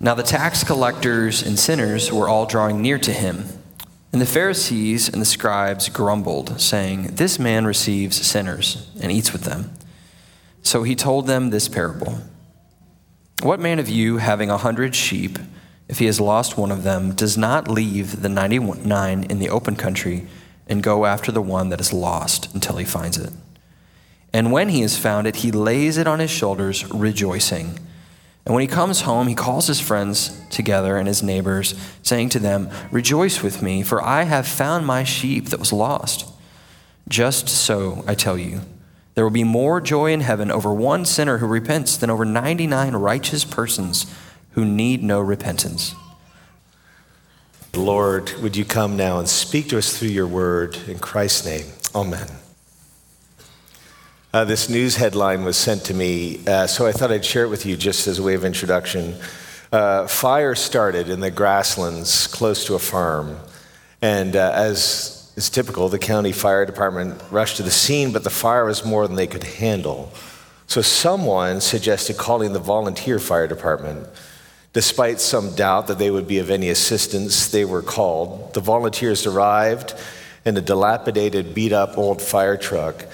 Now the tax collectors and sinners were all drawing near to him. And the Pharisees and the scribes grumbled, saying, This man receives sinners and eats with them. So he told them this parable What man of you, having a hundred sheep, if he has lost one of them, does not leave the ninety nine in the open country and go after the one that is lost until he finds it? And when he has found it, he lays it on his shoulders, rejoicing. And when he comes home, he calls his friends together and his neighbors, saying to them, Rejoice with me, for I have found my sheep that was lost. Just so, I tell you, there will be more joy in heaven over one sinner who repents than over 99 righteous persons who need no repentance. Lord, would you come now and speak to us through your word in Christ's name? Amen. Uh, this news headline was sent to me, uh, so I thought I'd share it with you just as a way of introduction. Uh, fire started in the grasslands close to a farm, and uh, as is typical, the county fire department rushed to the scene, but the fire was more than they could handle. So someone suggested calling the volunteer fire department. Despite some doubt that they would be of any assistance, they were called. The volunteers arrived in a dilapidated, beat up old fire truck.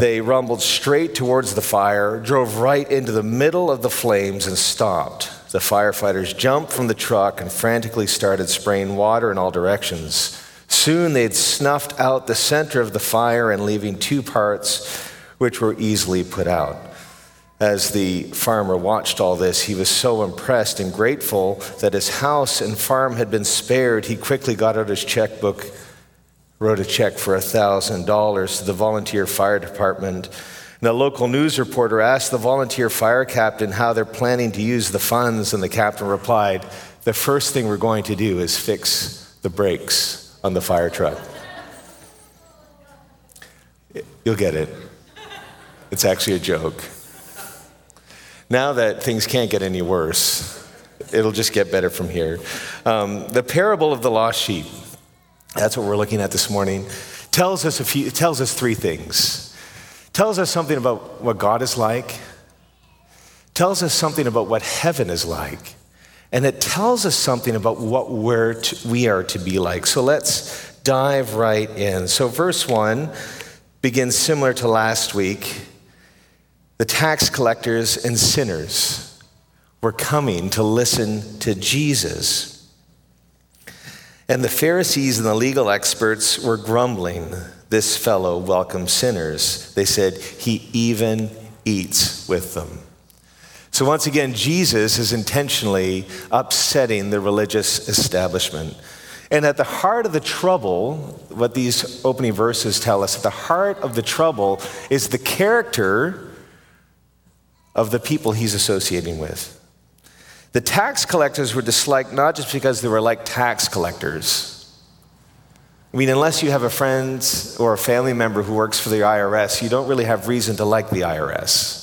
They rumbled straight towards the fire, drove right into the middle of the flames, and stopped. The firefighters jumped from the truck and frantically started spraying water in all directions. Soon they'd snuffed out the center of the fire and leaving two parts which were easily put out. As the farmer watched all this, he was so impressed and grateful that his house and farm had been spared, he quickly got out his checkbook wrote a check for $1,000 to the volunteer fire department. And a local news reporter asked the volunteer fire captain how they're planning to use the funds, and the captain replied, The first thing we're going to do is fix the brakes on the fire truck. You'll get it. It's actually a joke. Now that things can't get any worse, it'll just get better from here. Um, the parable of the lost sheep. That's what we're looking at this morning. Tells us a few, tells us three things. Tells us something about what God is like. Tells us something about what heaven is like. And it tells us something about what we're to, we are to be like. So let's dive right in. So, verse 1 begins similar to last week. The tax collectors and sinners were coming to listen to Jesus. And the Pharisees and the legal experts were grumbling, This fellow welcomes sinners. They said, He even eats with them. So, once again, Jesus is intentionally upsetting the religious establishment. And at the heart of the trouble, what these opening verses tell us, at the heart of the trouble is the character of the people he's associating with. The tax collectors were disliked not just because they were like tax collectors. I mean, unless you have a friend or a family member who works for the IRS, you don't really have reason to like the IRS.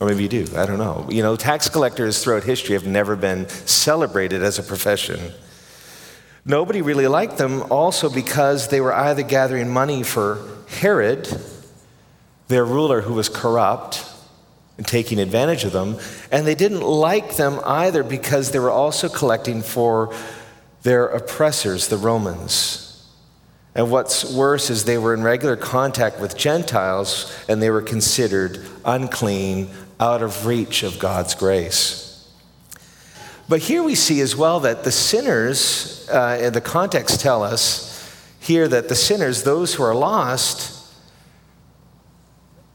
Or maybe you do, I don't know. You know, tax collectors throughout history have never been celebrated as a profession. Nobody really liked them also because they were either gathering money for Herod, their ruler who was corrupt, and taking advantage of them. And they didn't like them either because they were also collecting for their oppressors, the Romans. And what's worse is they were in regular contact with Gentiles and they were considered unclean, out of reach of God's grace. But here we see as well that the sinners, uh, the context tell us here that the sinners, those who are lost,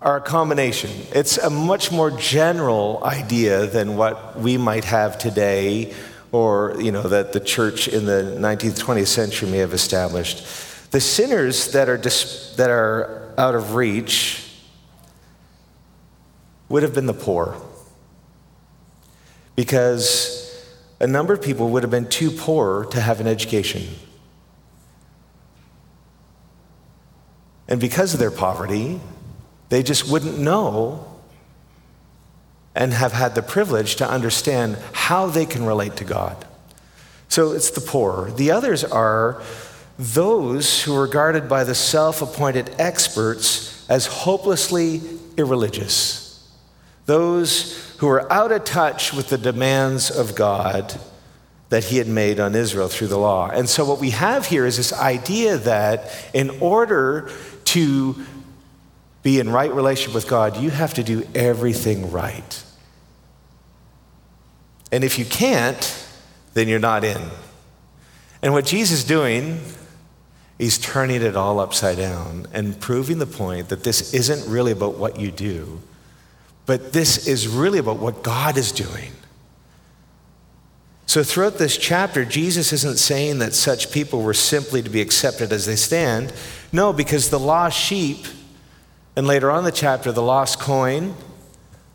are a combination. It's a much more general idea than what we might have today or you know that the church in the 19th 20th century may have established. The sinners that are dis- that are out of reach would have been the poor. Because a number of people would have been too poor to have an education. And because of their poverty, they just wouldn't know and have had the privilege to understand how they can relate to God. So it's the poor. The others are those who are regarded by the self appointed experts as hopelessly irreligious. Those who are out of touch with the demands of God that he had made on Israel through the law. And so, what we have here is this idea that in order to be in right relationship with God, you have to do everything right. And if you can't, then you're not in. And what Jesus is doing, he's turning it all upside down and proving the point that this isn't really about what you do, but this is really about what God is doing. So, throughout this chapter, Jesus isn't saying that such people were simply to be accepted as they stand. No, because the lost sheep, and later on in the chapter, the lost coin,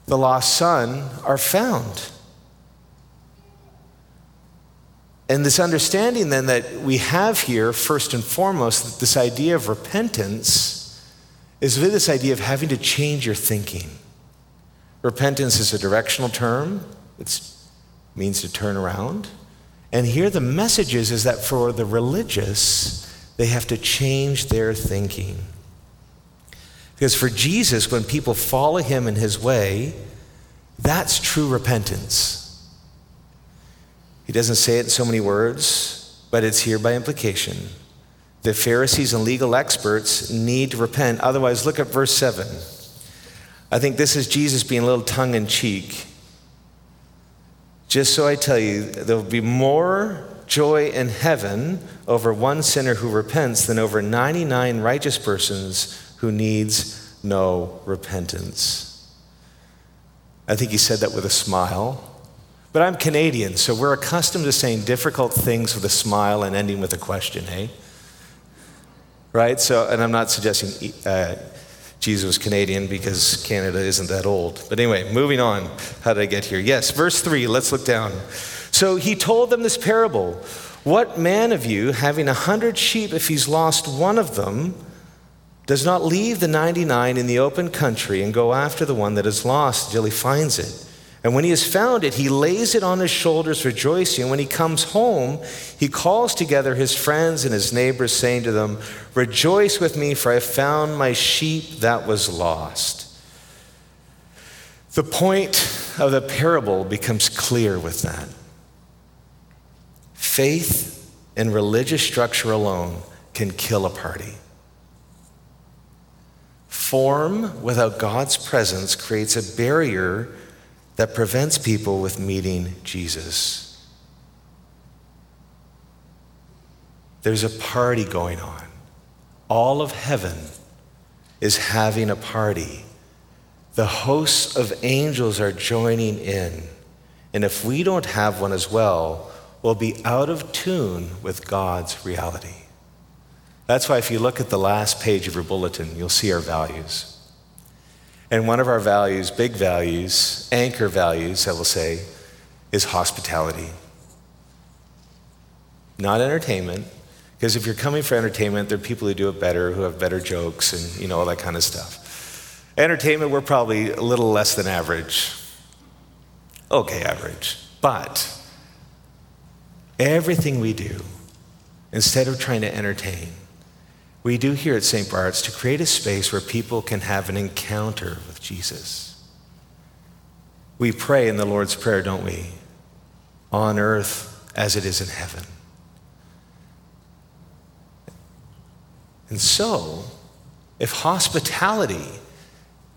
the lost son are found. And this understanding then that we have here, first and foremost, that this idea of repentance is really this idea of having to change your thinking. Repentance is a directional term, it means to turn around. And here the message is, is that for the religious, they have to change their thinking. Because for Jesus, when people follow him in his way, that's true repentance. He doesn't say it in so many words, but it's here by implication. The Pharisees and legal experts need to repent. Otherwise, look at verse 7. I think this is Jesus being a little tongue in cheek. Just so I tell you, there will be more joy in heaven over one sinner who repents than over 99 righteous persons who needs no repentance. I think he said that with a smile. But I'm Canadian, so we're accustomed to saying difficult things with a smile and ending with a question, eh? Right? So, and I'm not suggesting uh, Jesus was Canadian because Canada isn't that old. But anyway, moving on. How did I get here? Yes, verse 3, let's look down. So he told them this parable What man of you, having a hundred sheep, if he's lost one of them, does not leave the 99 in the open country and go after the one that is lost till he finds it? And when he has found it, he lays it on his shoulders, rejoicing. And when he comes home, he calls together his friends and his neighbors, saying to them, Rejoice with me, for I have found my sheep that was lost. The point of the parable becomes clear with that. Faith and religious structure alone can kill a party. Form without God's presence creates a barrier that prevents people with meeting Jesus. There's a party going on. All of heaven is having a party. The hosts of angels are joining in. And if we don't have one as well, we'll be out of tune with God's reality. That's why, if you look at the last page of your bulletin, you'll see our values. And one of our values, big values, anchor values, I will say, is hospitality. Not entertainment, because if you're coming for entertainment, there are people who do it better, who have better jokes and you know all that kind of stuff. Entertainment, we're probably a little less than average. Okay, average. But everything we do, instead of trying to entertain, we do here at St. Bart's to create a space where people can have an encounter with Jesus. We pray in the Lord's Prayer, don't we? On earth as it is in heaven. And so, if hospitality,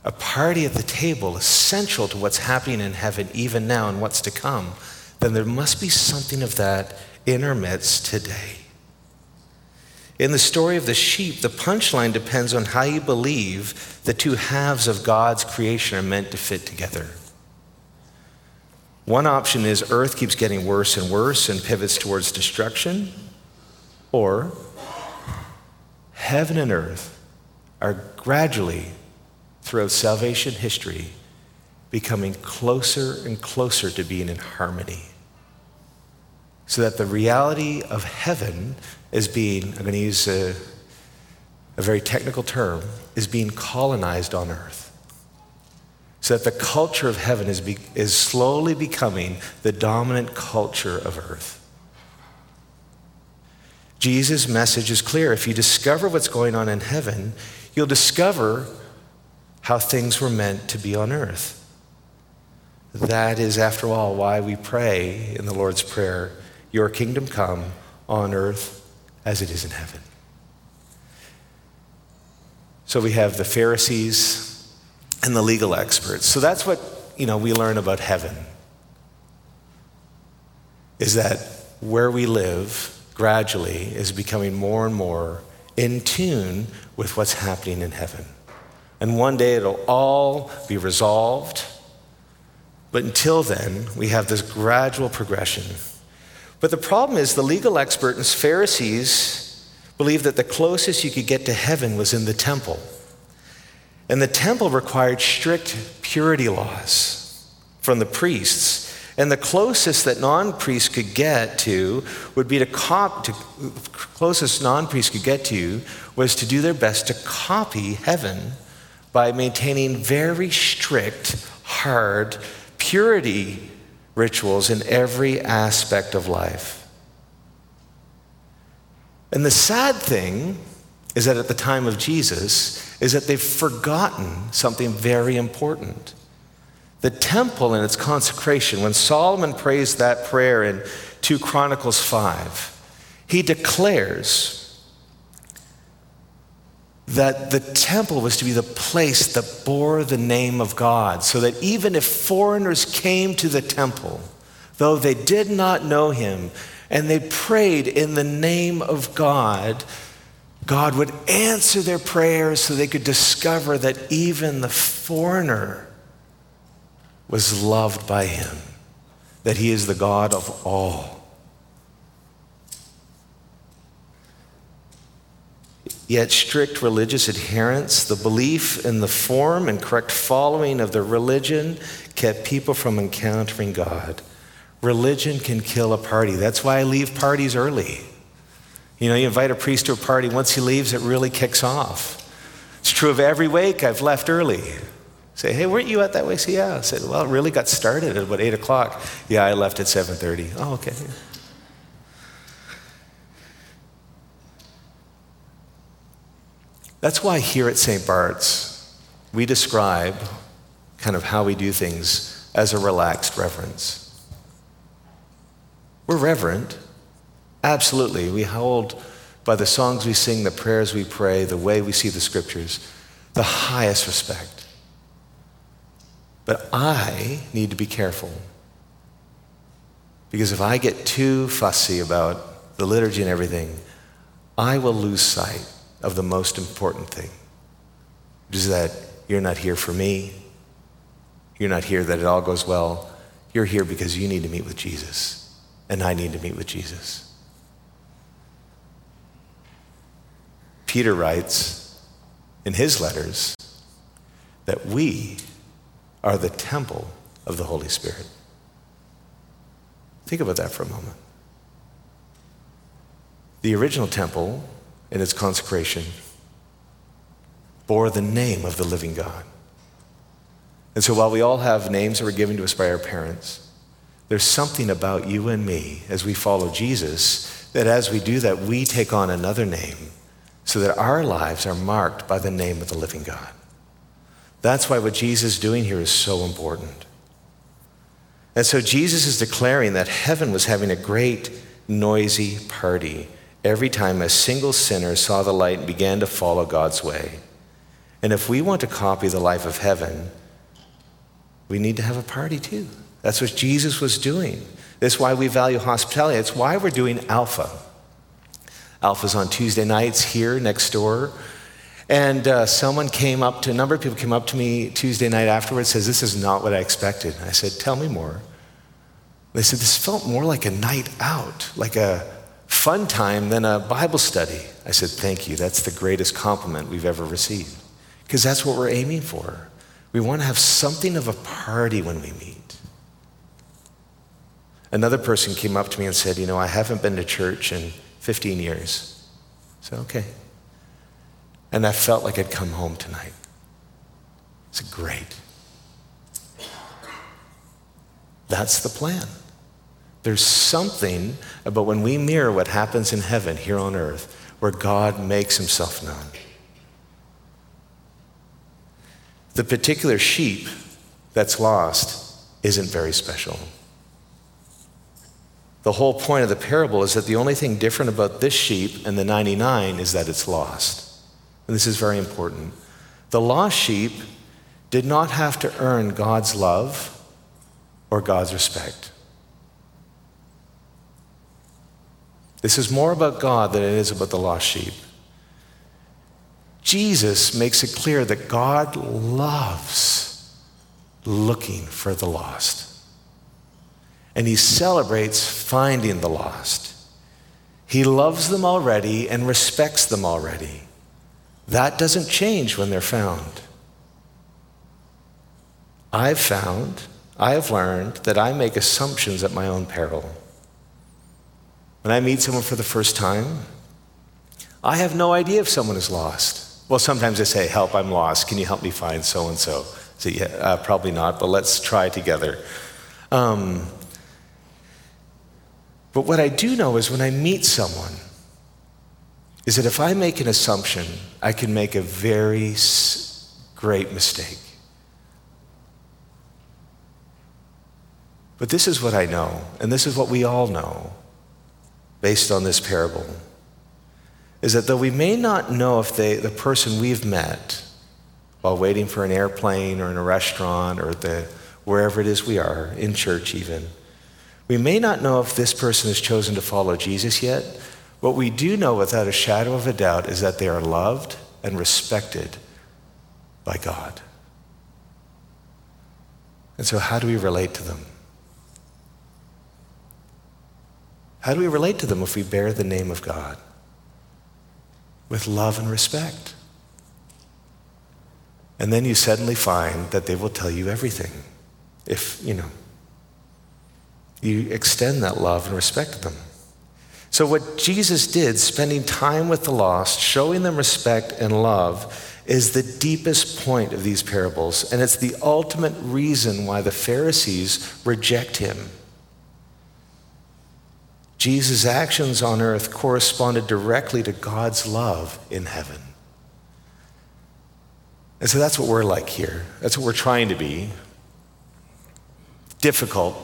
a party at the table, is central to what's happening in heaven even now and what's to come, then there must be something of that in our midst today. In the story of the sheep, the punchline depends on how you believe the two halves of God's creation are meant to fit together. One option is earth keeps getting worse and worse and pivots towards destruction, or heaven and earth are gradually, throughout salvation history, becoming closer and closer to being in harmony. So that the reality of heaven is being, I'm going to use a, a very technical term, is being colonized on earth. So that the culture of heaven is, be, is slowly becoming the dominant culture of earth. Jesus' message is clear. If you discover what's going on in heaven, you'll discover how things were meant to be on earth. that is, after all, why we pray in the Lord's Prayer Your kingdom come on earth as it is in heaven. So we have the Pharisees and the legal experts. So that's what, you know, we learn about heaven. Is that where we live gradually is becoming more and more in tune with what's happening in heaven. And one day it'll all be resolved. But until then, we have this gradual progression. But the problem is the legal experts and Pharisees believed that the closest you could get to heaven was in the temple. And the temple required strict purity laws from the priests. And the closest that non-priests could get to would be to cop to closest non-priests could get to was to do their best to copy heaven by maintaining very strict, hard purity rituals in every aspect of life. And the sad thing is that at the time of Jesus is that they've forgotten something very important. The temple and its consecration, when Solomon prays that prayer in 2 Chronicles 5, he declares that the temple was to be the place that bore the name of God, so that even if foreigners came to the temple, though they did not know him, and they prayed in the name of God, God would answer their prayers so they could discover that even the foreigner was loved by him, that he is the God of all. Yet, strict religious adherence, the belief in the form and correct following of the religion kept people from encountering God. Religion can kill a party. That's why I leave parties early. You know, you invite a priest to a party, once he leaves, it really kicks off. It's true of every wake I've left early. Say, hey, weren't you at that wake? Say, yeah. I said, well, it really got started at about 8 o'clock. Yeah, I left at 7.30. Oh, okay. That's why here at St. Bart's, we describe kind of how we do things as a relaxed reverence. We're reverent, absolutely. We hold by the songs we sing, the prayers we pray, the way we see the scriptures, the highest respect. But I need to be careful. Because if I get too fussy about the liturgy and everything, I will lose sight of the most important thing, which is that you're not here for me. You're not here that it all goes well. You're here because you need to meet with Jesus, and I need to meet with Jesus. Peter writes in his letters that we are the temple of the Holy Spirit. Think about that for a moment. The original temple in its consecration bore the name of the living God. And so while we all have names that were given to us by our parents, there's something about you and me as we follow Jesus that as we do that, we take on another name so that our lives are marked by the name of the living God. That's why what Jesus is doing here is so important. And so Jesus is declaring that heaven was having a great, noisy party every time a single sinner saw the light and began to follow God's way. And if we want to copy the life of heaven, we need to have a party too. That's what Jesus was doing. That's why we value hospitality. It's why we're doing Alpha. Alpha's on Tuesday nights here next door. And uh, someone came up to, a number of people came up to me Tuesday night afterwards, says, This is not what I expected. I said, Tell me more. They said, This felt more like a night out, like a fun time than a Bible study. I said, Thank you. That's the greatest compliment we've ever received. Because that's what we're aiming for. We want to have something of a party when we meet. Another person came up to me and said, You know, I haven't been to church in 15 years. I said, Okay. And I felt like I'd come home tonight. It's great. That's the plan. There's something about when we mirror what happens in heaven here on earth where God makes himself known. The particular sheep that's lost isn't very special. The whole point of the parable is that the only thing different about this sheep and the 99 is that it's lost. And this is very important. The lost sheep did not have to earn God's love or God's respect. This is more about God than it is about the lost sheep. Jesus makes it clear that God loves looking for the lost. And he celebrates finding the lost. He loves them already and respects them already. That doesn't change when they're found. I've found, I have learned that I make assumptions at my own peril. When I meet someone for the first time, I have no idea if someone is lost. Well, sometimes I say, Help, I'm lost. Can you help me find so and so? So, yeah, uh, probably not, but let's try together. Um, but what I do know is when I meet someone, is that if I make an assumption, I can make a very great mistake. But this is what I know, and this is what we all know based on this parable is that though we may not know if they, the person we've met while waiting for an airplane or in a restaurant or the, wherever it is we are, in church even, we may not know if this person has chosen to follow Jesus yet. What we do know without a shadow of a doubt is that they are loved and respected by God. And so, how do we relate to them? How do we relate to them if we bear the name of God? With love and respect. And then you suddenly find that they will tell you everything. If, you know, you extend that love and respect to them. So, what Jesus did, spending time with the lost, showing them respect and love, is the deepest point of these parables. And it's the ultimate reason why the Pharisees reject him. Jesus' actions on earth corresponded directly to God's love in heaven. And so that's what we're like here. That's what we're trying to be. Difficult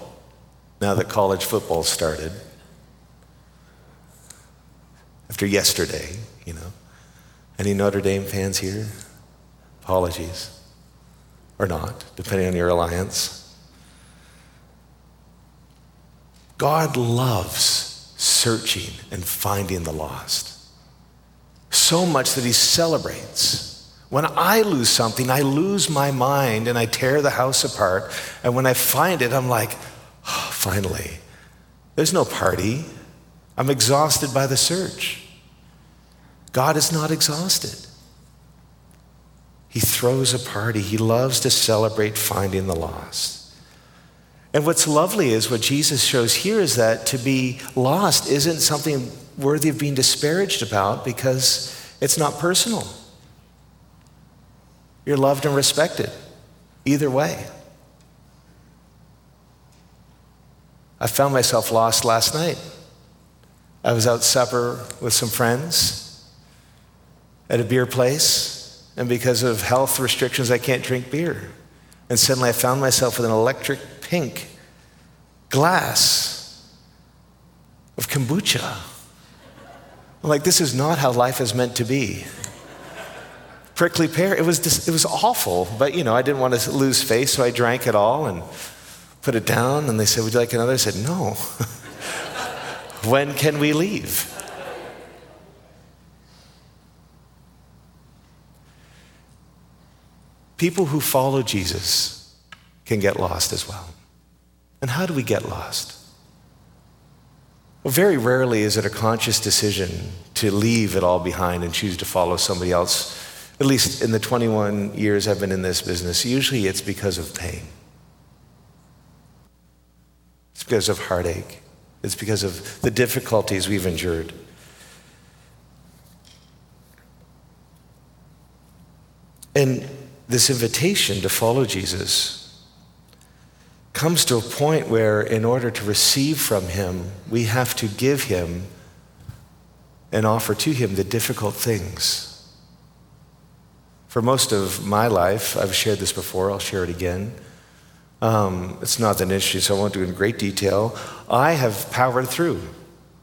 now that college football started. After yesterday, you know. Any Notre Dame fans here? Apologies. Or not, depending on your alliance. God loves searching and finding the lost. So much that he celebrates. When I lose something, I lose my mind and I tear the house apart. And when I find it, I'm like, oh, finally. There's no party. I'm exhausted by the search. God is not exhausted. He throws a party. He loves to celebrate finding the lost. And what's lovely is what Jesus shows here is that to be lost isn't something worthy of being disparaged about because it's not personal. You're loved and respected either way. I found myself lost last night. I was out supper with some friends at a beer place, and because of health restrictions, I can't drink beer. And suddenly I found myself with an electric pink glass of kombucha. I'm like, this is not how life is meant to be. Prickly pear, it was, just, it was awful, but you know, I didn't want to lose face, so I drank it all and put it down. And they said, Would you like another? I said, No. when can we leave? People who follow Jesus can get lost as well. And how do we get lost? Well, very rarely is it a conscious decision to leave it all behind and choose to follow somebody else. At least in the 21 years I've been in this business, usually it's because of pain. It's because of heartache. It's because of the difficulties we've endured. And this invitation to follow Jesus comes to a point where, in order to receive from Him, we have to give Him and offer to Him the difficult things. For most of my life, I've shared this before, I'll share it again. Um, it's not an issue, so I won't do it in great detail. I have powered through.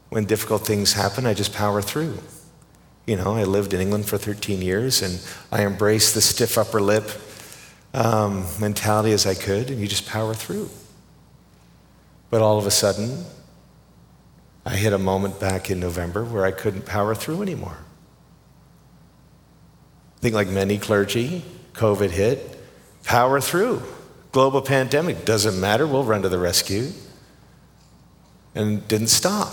When difficult things happen, I just power through. You know, I lived in England for 13 years and I embraced the stiff upper lip um, mentality as I could, and you just power through. But all of a sudden, I hit a moment back in November where I couldn't power through anymore. I think, like many clergy, COVID hit, power through. Global pandemic, doesn't matter, we'll run to the rescue. And didn't stop.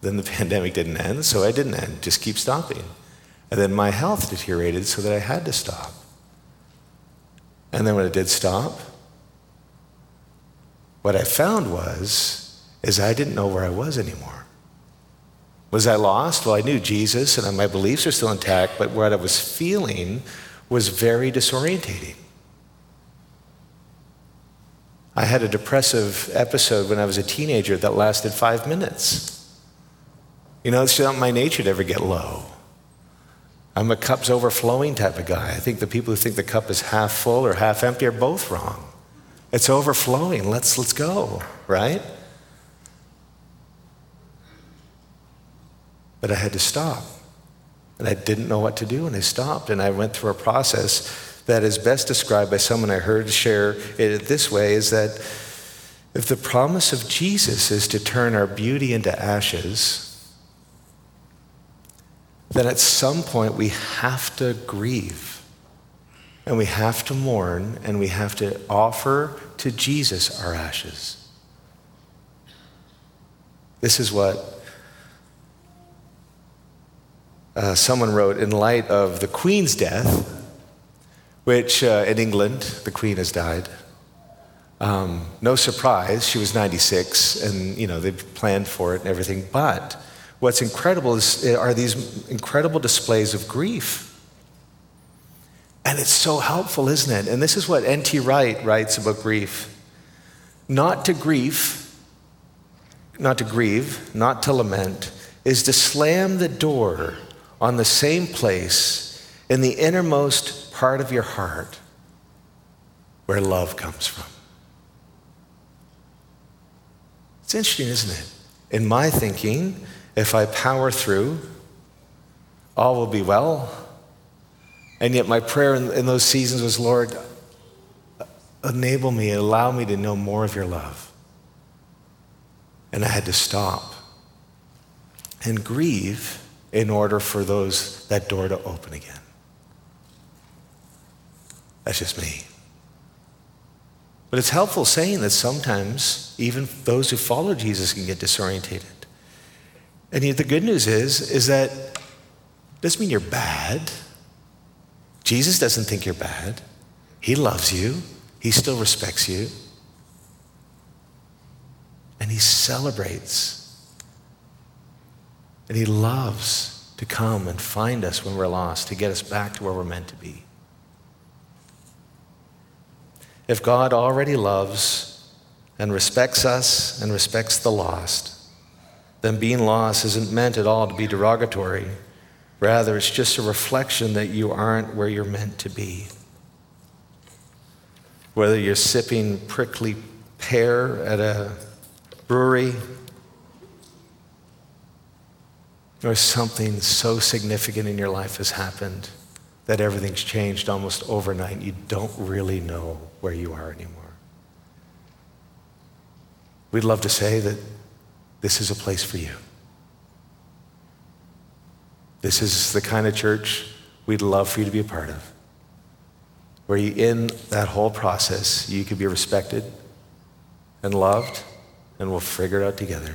Then the pandemic didn't end, so I didn't end, just keep stopping. And then my health deteriorated so that I had to stop. And then when it did stop, what I found was is I didn't know where I was anymore. Was I lost? Well, I knew Jesus and my beliefs are still intact, but what I was feeling was very disorientating. I had a depressive episode when I was a teenager that lasted five minutes. You know, it's not my nature to ever get low. I'm a cups overflowing type of guy. I think the people who think the cup is half full or half empty are both wrong. It's overflowing. Let's, let's go, right? But I had to stop. And I didn't know what to do, and I stopped. And I went through a process that is best described by someone I heard share it this way is that if the promise of Jesus is to turn our beauty into ashes, then at some point we have to grieve and we have to mourn and we have to offer to Jesus our ashes. This is what uh, someone wrote in light of the Queen's death, which uh, in England, the Queen has died. Um, no surprise, she was 96, and you know they planned for it and everything. But what's incredible is, eh, are these incredible displays of grief. And it's so helpful, isn't it? And this is what N.T. Wright writes about grief. Not to grief, not to grieve, not to lament, is to slam the door on the same place in the innermost part of your heart where love comes from. It's interesting, isn't it? In my thinking, if I power through, all will be well. And yet, my prayer in, in those seasons was, Lord, enable me, allow me to know more of your love. And I had to stop and grieve in order for those that door to open again. That's just me. But it's helpful saying that sometimes even those who follow Jesus can get disorientated. And yet the good news is, is that doesn't mean you're bad. Jesus doesn't think you're bad. He loves you. He still respects you. And he celebrates. And he loves to come and find us when we're lost, to get us back to where we're meant to be. If God already loves and respects us and respects the lost, then being lost isn't meant at all to be derogatory. Rather, it's just a reflection that you aren't where you're meant to be. Whether you're sipping prickly pear at a brewery or something so significant in your life has happened that everything's changed almost overnight, you don't really know where you are anymore. We'd love to say that this is a place for you. This is the kind of church we'd love for you to be a part of. Where you, in that whole process, you could be respected and loved, and we'll figure it out together.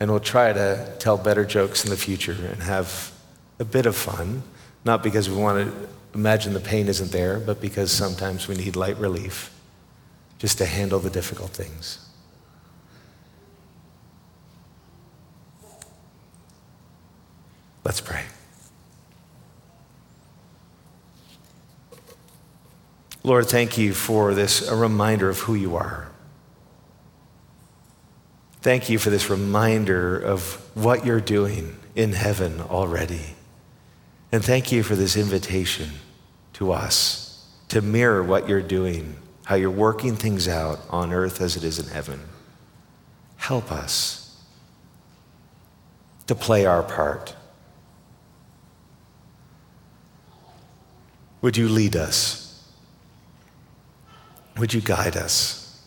And we'll try to tell better jokes in the future and have a bit of fun, not because we want to imagine the pain isn't there, but because sometimes we need light relief just to handle the difficult things. Let's pray. Lord, thank you for this a reminder of who you are. Thank you for this reminder of what you're doing in heaven already. And thank you for this invitation to us to mirror what you're doing how you're working things out on earth as it is in heaven. Help us to play our part. Would you lead us? Would you guide us?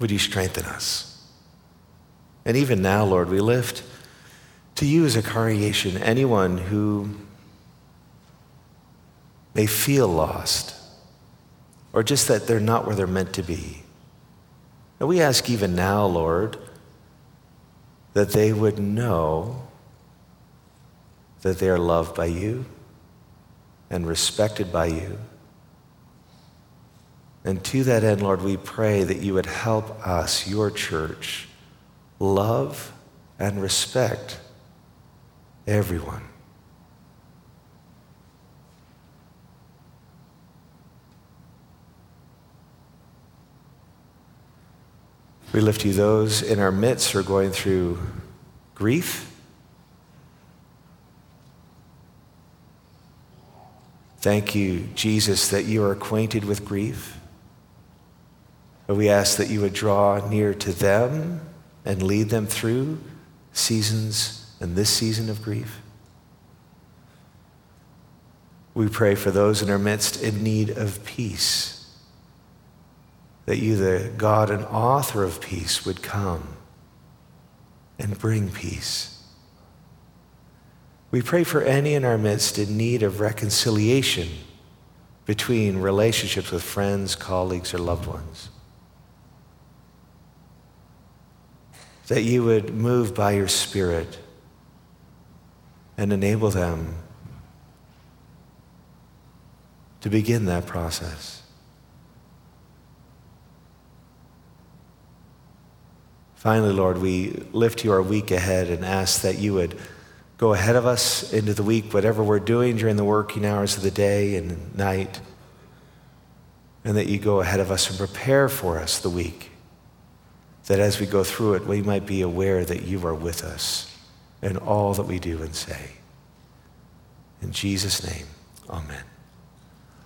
Would you strengthen us? And even now, Lord, we lift to you as a congregation anyone who may feel lost or just that they're not where they're meant to be. And we ask even now, Lord, that they would know that they are loved by you and respected by you. And to that end, Lord, we pray that you would help us, your church, love and respect everyone. We lift you those in our midst who are going through grief. Thank you, Jesus, that you are acquainted with grief. But we ask that you would draw near to them and lead them through seasons and this season of grief. We pray for those in our midst in need of peace that you, the God and author of peace, would come and bring peace. We pray for any in our midst in need of reconciliation between relationships with friends, colleagues, or loved ones. That you would move by your Spirit and enable them to begin that process. Finally, Lord, we lift you our week ahead and ask that you would go ahead of us into the week, whatever we're doing during the working hours of the day and night, and that you go ahead of us and prepare for us the week. That as we go through it, we might be aware that you are with us in all that we do and say. In Jesus' name, amen.